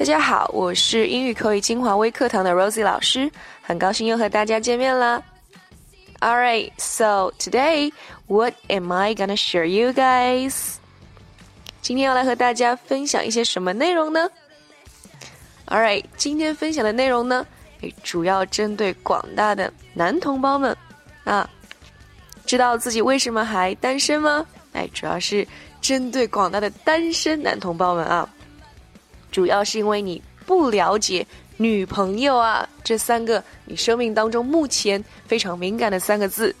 大家好，我是英语口语精华微课堂的 Rosie 老师，很高兴又和大家见面了。All right, so today, what am I gonna share you guys? 今天要来和大家分享一些什么内容呢？Alright，今天分享的内容呢，主要针对广大的男同胞们啊。知道自己为什么还单身吗？哎，主要是针对广大的单身男同胞们啊。主要是因为你不了解女朋友啊这三个你生命当中目前非常敏感的三个字，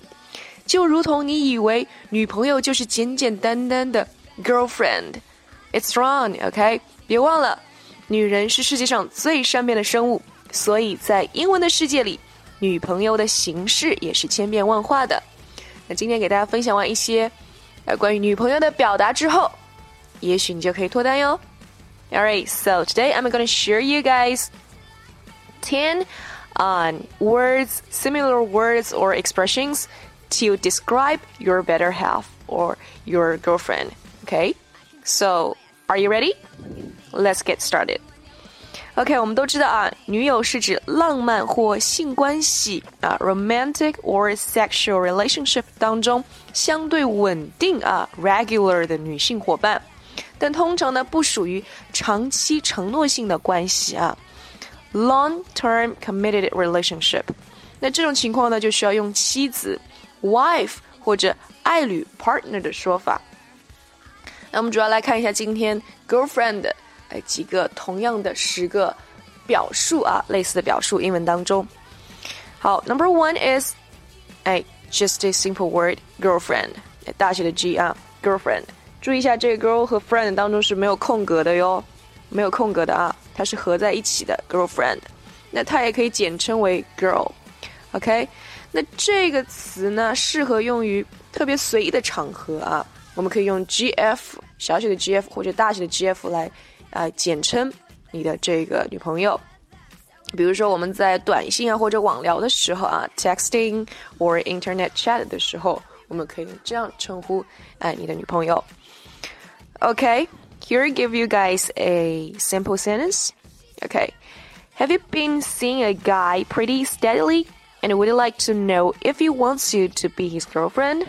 就如同你以为女朋友就是简简单单的 girlfriend，it's wrong，OK？别忘了，女人是世界上最善变的生物，所以在英文的世界里，女朋友的形式也是千变万化的。那今天给大家分享完一些，呃，关于女朋友的表达之后，也许你就可以脱单哟。Alright, so today I'm going to share you guys ten on words, similar words or expressions to describe your better half or your girlfriend. Okay, so are you ready? Let's get started. OK，我们都知道啊，女友是指浪漫或性关系啊，romantic or sexual relationship 当中相对稳定啊，regular 的女性伙伴， 但通常呢不属于长期承诺性的关系啊，long-term committed relationship。那这种情况呢，就需要用妻子 wife 或者爱侣 partner 的说法。那我们主要来看一下今天 girlfriend。哎，几个同样的十个表述啊，类似的表述，英文当中。好，Number one is，哎，just a simple word，girlfriend，大写的 G 啊，girlfriend。 注意一下，这个 girl 和 friend 当中是没有空格的哟，没有空格的啊，它是合在一起的 girlfriend。那它也可以简称为 girl，OK？那这个词呢，适合用于特别随意的场合啊，我们可以用 GF 小写的 GF 或者大写的 GF 来。呃，简称你的这个女朋友，比如说我们在短信啊或者网聊的时候啊，texting or internet chat 的时候，我们可以这样称呼哎你的女朋友。Okay, here I give you guys a simple sentence. Okay, have you been seeing a guy pretty steadily, and would you like to know if he wants you to be his girlfriend?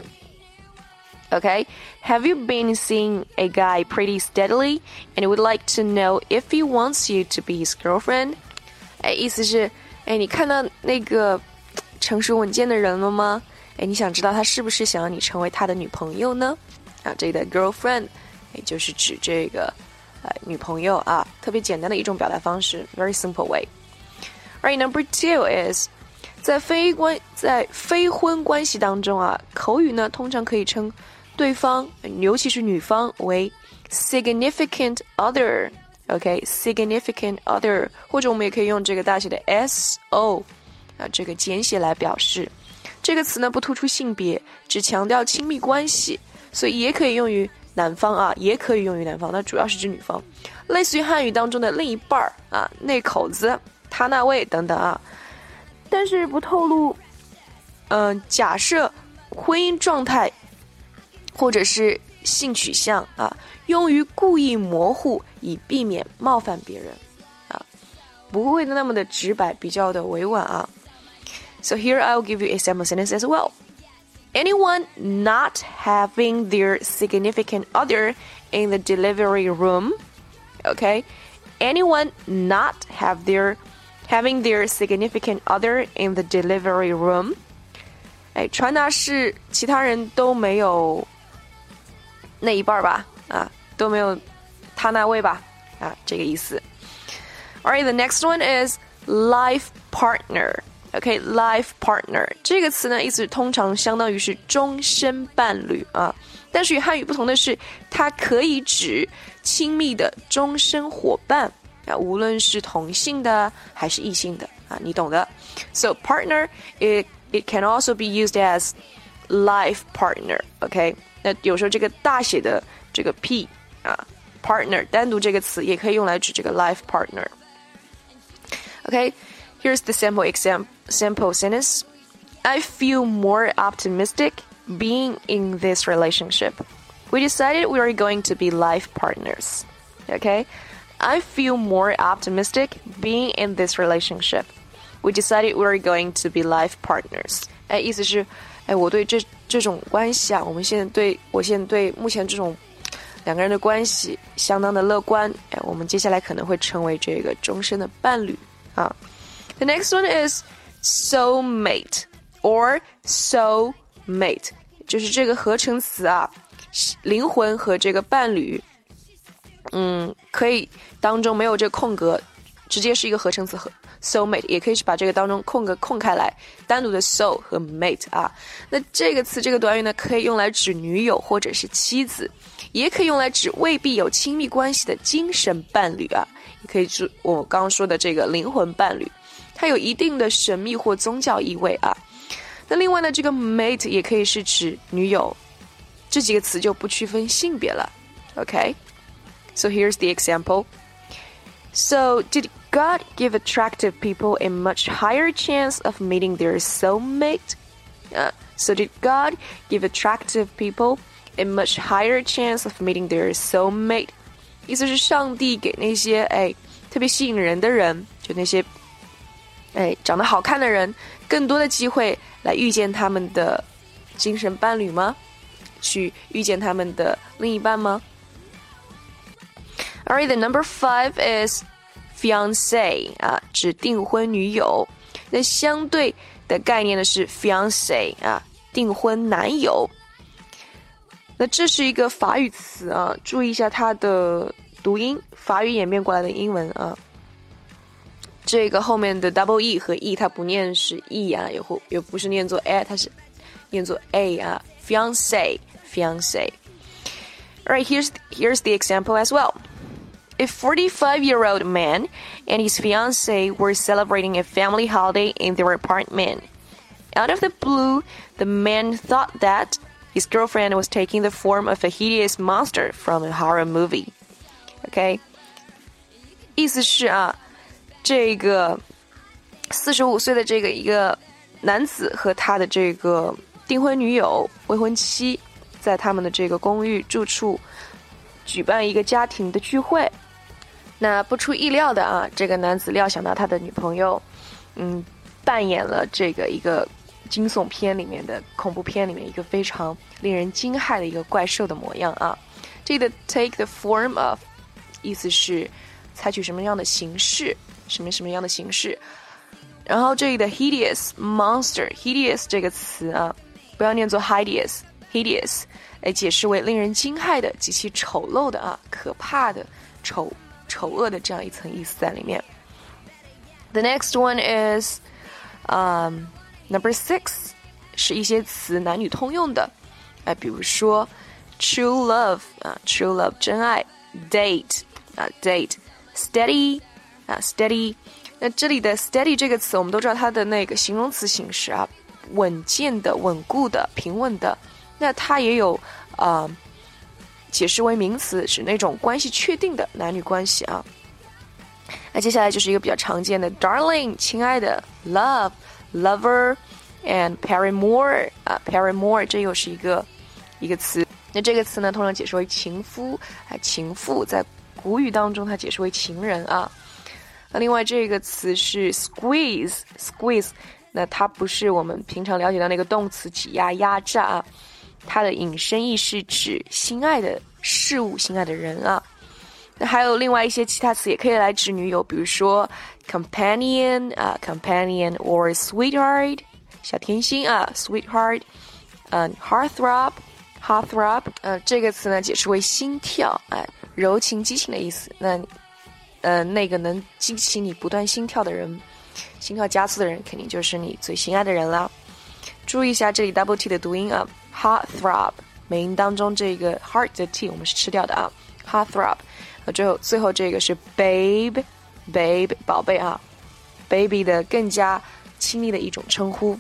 Okay, have you been seeing a guy pretty steadily and would like to know if he wants you to be his girlfriend? 哎，意思是，哎，你看到那个成熟稳健的人了吗？ 哎，你想知道他是不是想要你成为他的女朋友呢？啊，这里的 girlfriend，也就是指这个呃女朋友啊，特别简单的一种表达方式，very simple way. Right, number two is 在非关在非婚关系当中啊，口语呢通常可以称对方，尤其是女方为 significant other，OK，significant other，或者我们也可以用这个大写的 S O 啊，这个简写来表示。这个词呢不突出性别，只强调亲密关系，所以也可以用于男方啊，也可以用于男方，那主要是指女方，类似于汉语当中的另一半儿啊，那口子，他那位等等啊，但是不透露。嗯，假设婚姻状态。或者是性取向啊，用于故意模糊，以避免冒犯别人啊，不会那么的直白，比较的委婉啊。So here I'll give you a sample sentence as well. Anyone not having their significant other in the delivery room, okay? Anyone not have their having their significant other in the delivery room. 哎，传达是其他人都没有那一半儿吧，啊，都没有他那位吧，啊，这个意思。Alright, the next one is life partner. OK, life partner 这个词呢，意思通常相当于是终身伴侣啊，但是与汉语不同的是，它可以指亲密的终身伙伴啊，无论是同性的还是异性的啊，你懂的。So partner, it it can also be used as life partner. OK. 那有时候这个大写的这个 p 啊，partner 单独这个词也可以用来指这个 life partner。OK，here's the sample exam sample sentence. I feel more optimistic being in this relationship. We decided we are going to be life partners. Okay, I feel more optimistic being in this relationship. We decided we are going to be life partners. 哎，意思是，哎，我对这这种关系啊，我们现在对我现在对目前这种两个人的关系相当的乐观。哎，我们接下来可能会成为这个终身的伴侣啊。 The next one is soulmate or soulmate，就是这个合成词啊，灵魂和这个伴侣，嗯，可以当中没有这个空格，直接是一个合成词和 soulmate，也可以是把这个当中空格空开来，单独的 soul 和 mate 啊。那这个词这个短语呢，可以用来指女友或者是妻子，也可以用来指未必有亲密关系的精神伴侣啊，也可以指我刚刚说的这个灵魂伴侣，它有一定的神秘或宗教意味啊。那另外呢，这个 mate 也可以是指女友，这几个词就不区分性别了。OK，so here's the example. So did God give attractive people a much higher chance of meeting their soulmate? Uh, so did God give attractive people a much higher chance of meeting their soulmate? 意思是上帝给那些哎特别吸引人的人，就那些 哎长得好看的人，更多的机会来遇见他们的精神伴侣吗？去遇见他们的另一半吗？Alright, the number five is fiance 啊，指订婚女友。那相对的概念呢是 fiance 啊，订婚男友。那这是一个法语词啊，注意一下它的读音，法语演变过来的英文啊。这个后面的 double e 和 e 它不念是 e 啊，也或也不是念作 a，它是念作 a 啊，fiance fiance。Alright, here's here's the example as well. A 45 year old man and his fiancee were celebrating a family holiday in their apartment. Out of the blue, the man thought that his girlfriend was taking the form of a hideous monster from a horror movie. OK，意思是啊， 这个四十五岁的这个一个男子和他的这个订婚女友、未婚妻，在他们的这个公寓住处举办一个家庭的聚会。那不出意料的啊，这个男子料想到他的女朋友，嗯，扮演了这个一个惊悚片里面的恐怖片里面一个非常令人惊骇的一个怪兽的模样啊。这个 take the form of，意思是采取什么样的形式，什么什么样的形式。然后这里的 hideous monster，hideous 这个词啊，不要念作 hideous，hideous，哎，解释为令人惊骇的、极其丑陋的啊，可怕的、丑。丑恶的这样一层意思在里面。The next one is, um, number six，是一些词男女通用的，哎，比如说 true love 啊，true love 真爱，date 啊，date，steady 啊，steady。那这里的 steady 这个词，我们都知道它的那个形容词形式啊，稳健的、稳固的、平稳的。那它也有啊。解释为名词，指那种关系确定的男女关系啊。那接下来就是一个比较常见的，darling，亲爱的，love，lover，and paramour 啊，paramour 这又是一个一个词。那这个词呢，通常解释为情夫啊，情妇，在古语当中它解释为情人啊。那另外这个词是 squeeze，squeeze，那它不是我们平常了解到那个动词挤压、压榨啊。它的引申义是指心爱的事物、心爱的人啊。那还有另外一些其他词也可以来指女友，比如说 companion 啊，companion or sweetheart 小甜心啊，sweetheart，嗯，heartthrob，heartthrob，呃，这个词呢解释为心跳，哎，柔情激情的意思。那，呃，那个能激起你不断心跳的人，心跳加速的人，肯定就是你最心爱的人了。注意一下这里 double T 的读音啊。Heart throb，美音当中这个 heart 的 t 我们是吃掉的啊。Heart throb，呃，最后最后这个是 babe，babe 宝贝啊，baby 的更加亲密的一种称呼。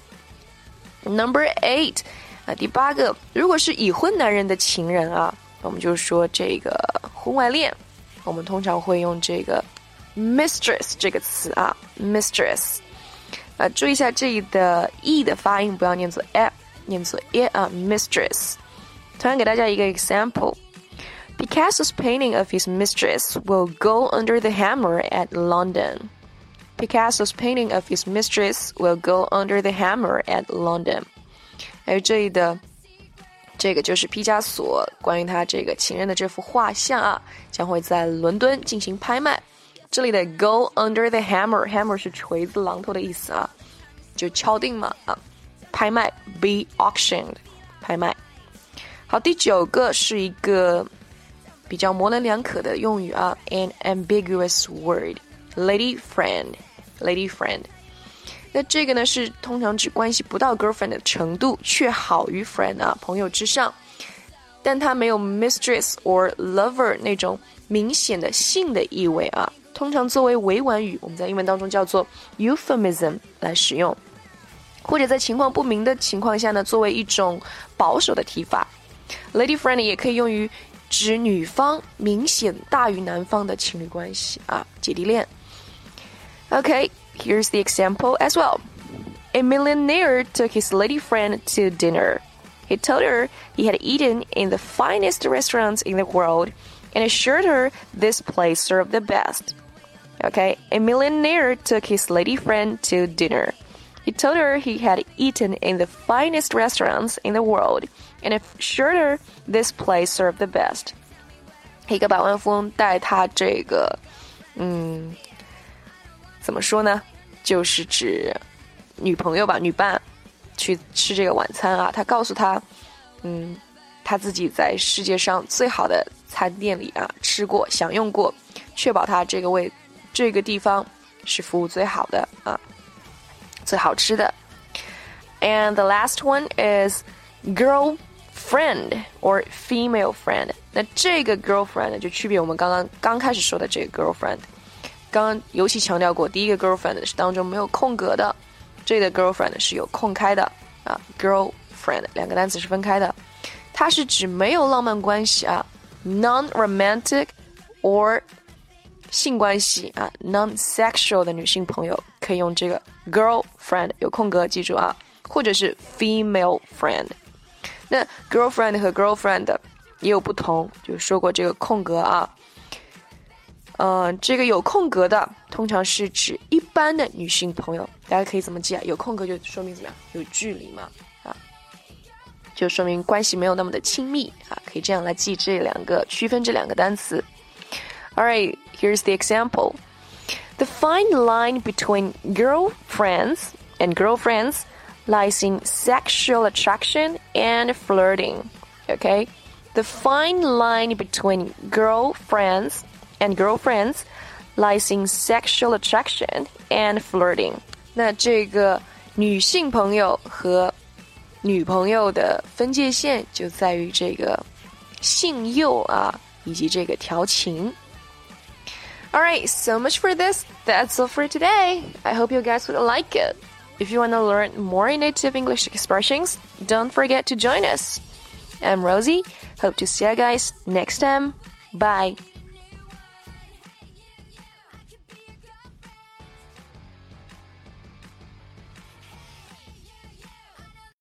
Number eight，啊，第八个，如果是已婚男人的情人啊，我们就说这个婚外恋，我们通常会用这个 mistress 这个词啊，mistress，啊，注意一下这里的 e 的发音不要念作 f。念作 it 啊，mistress。同样给大家一个 example。 Picasso's painting of his mistress will go under the hammer at London. Picasso's painting of his mistress will go under the hammer at London. 还有这里的 这个就是毕加索关于他这个情人的这幅画像啊，将会在伦敦进行拍卖。这里的 go under the hammer，hammer 是锤子、榔头的意思啊，就敲定嘛啊，拍卖 be auctioned，拍卖。好，第九个是一个比较模棱两可的用语啊，an ambiguous word，lady friend，lady friend。那这个呢是通常指关系不到 girlfriend 的程度，却好于 friend 啊朋友之上，但它没有 mistress or lover 那种明显的性的意味啊。通常作为委婉语，我们在英文当中叫做 euphemism 来使用，或者在情况不明的情况下呢，作为一种保守的提法。lady friend 也可以用于。指女方明显大于男方的情侣关系啊，姐弟恋。OK here's the example as well. A millionaire took his lady friend to dinner. He told her he had eaten in the finest restaurants in the world and assured her this place served the best. Okay, a millionaire took his lady friend to dinner. He told her he had eaten in the finest restaurants in the world and assured her this place served the best. 一个百万富翁带他这个，嗯，怎么说呢？ 就是指女朋友吧，女伴去吃这个晚餐啊。他告诉他，嗯，他自己在世界上最好的餐店里啊吃过、享用过，确保他这个位这个地方是服务最好的啊。最好吃的。And the last one is girlfriend or female friend。那这个 girlfriend 就区别我们刚刚刚开始说的这个 girlfriend。刚刚尤其强调过，第一个 girlfriend 是当中没有空格的，这里的 girlfriend 是有空开的啊。girlfriend 两个单词是分开的，它是指没有浪漫关系啊，non-romantic or 性关系啊，non-sexual 的女性朋友可以用这个 girlfriend，有空格记住啊，或者是 female friend。那 girlfriend 和 girlfriend 也有不同，就说过这个空格啊，嗯，这个有空格的通常是指一般的女性朋友，大家可以怎么记啊？有空格就说明怎么样？有距离嘛，啊，就说明关系没有那么的亲密啊，可以这样来记这两个，区分这两个单词。All right, here's the example. The fine line between girlfriends and girlfriends lies in sexual attraction and flirting. Okay? The fine line between girlfriends and girlfriends lies in sexual attraction and flirting. 那这个女性朋友和女朋友的分界线就在于这个性诱啊，以及这个调情。Alright, so much for this. That's all for today. I hope you guys would like it. If you want to learn more native English expressions, don't forget to join us. I'm Rosie. Hope to see you guys next time. Bye.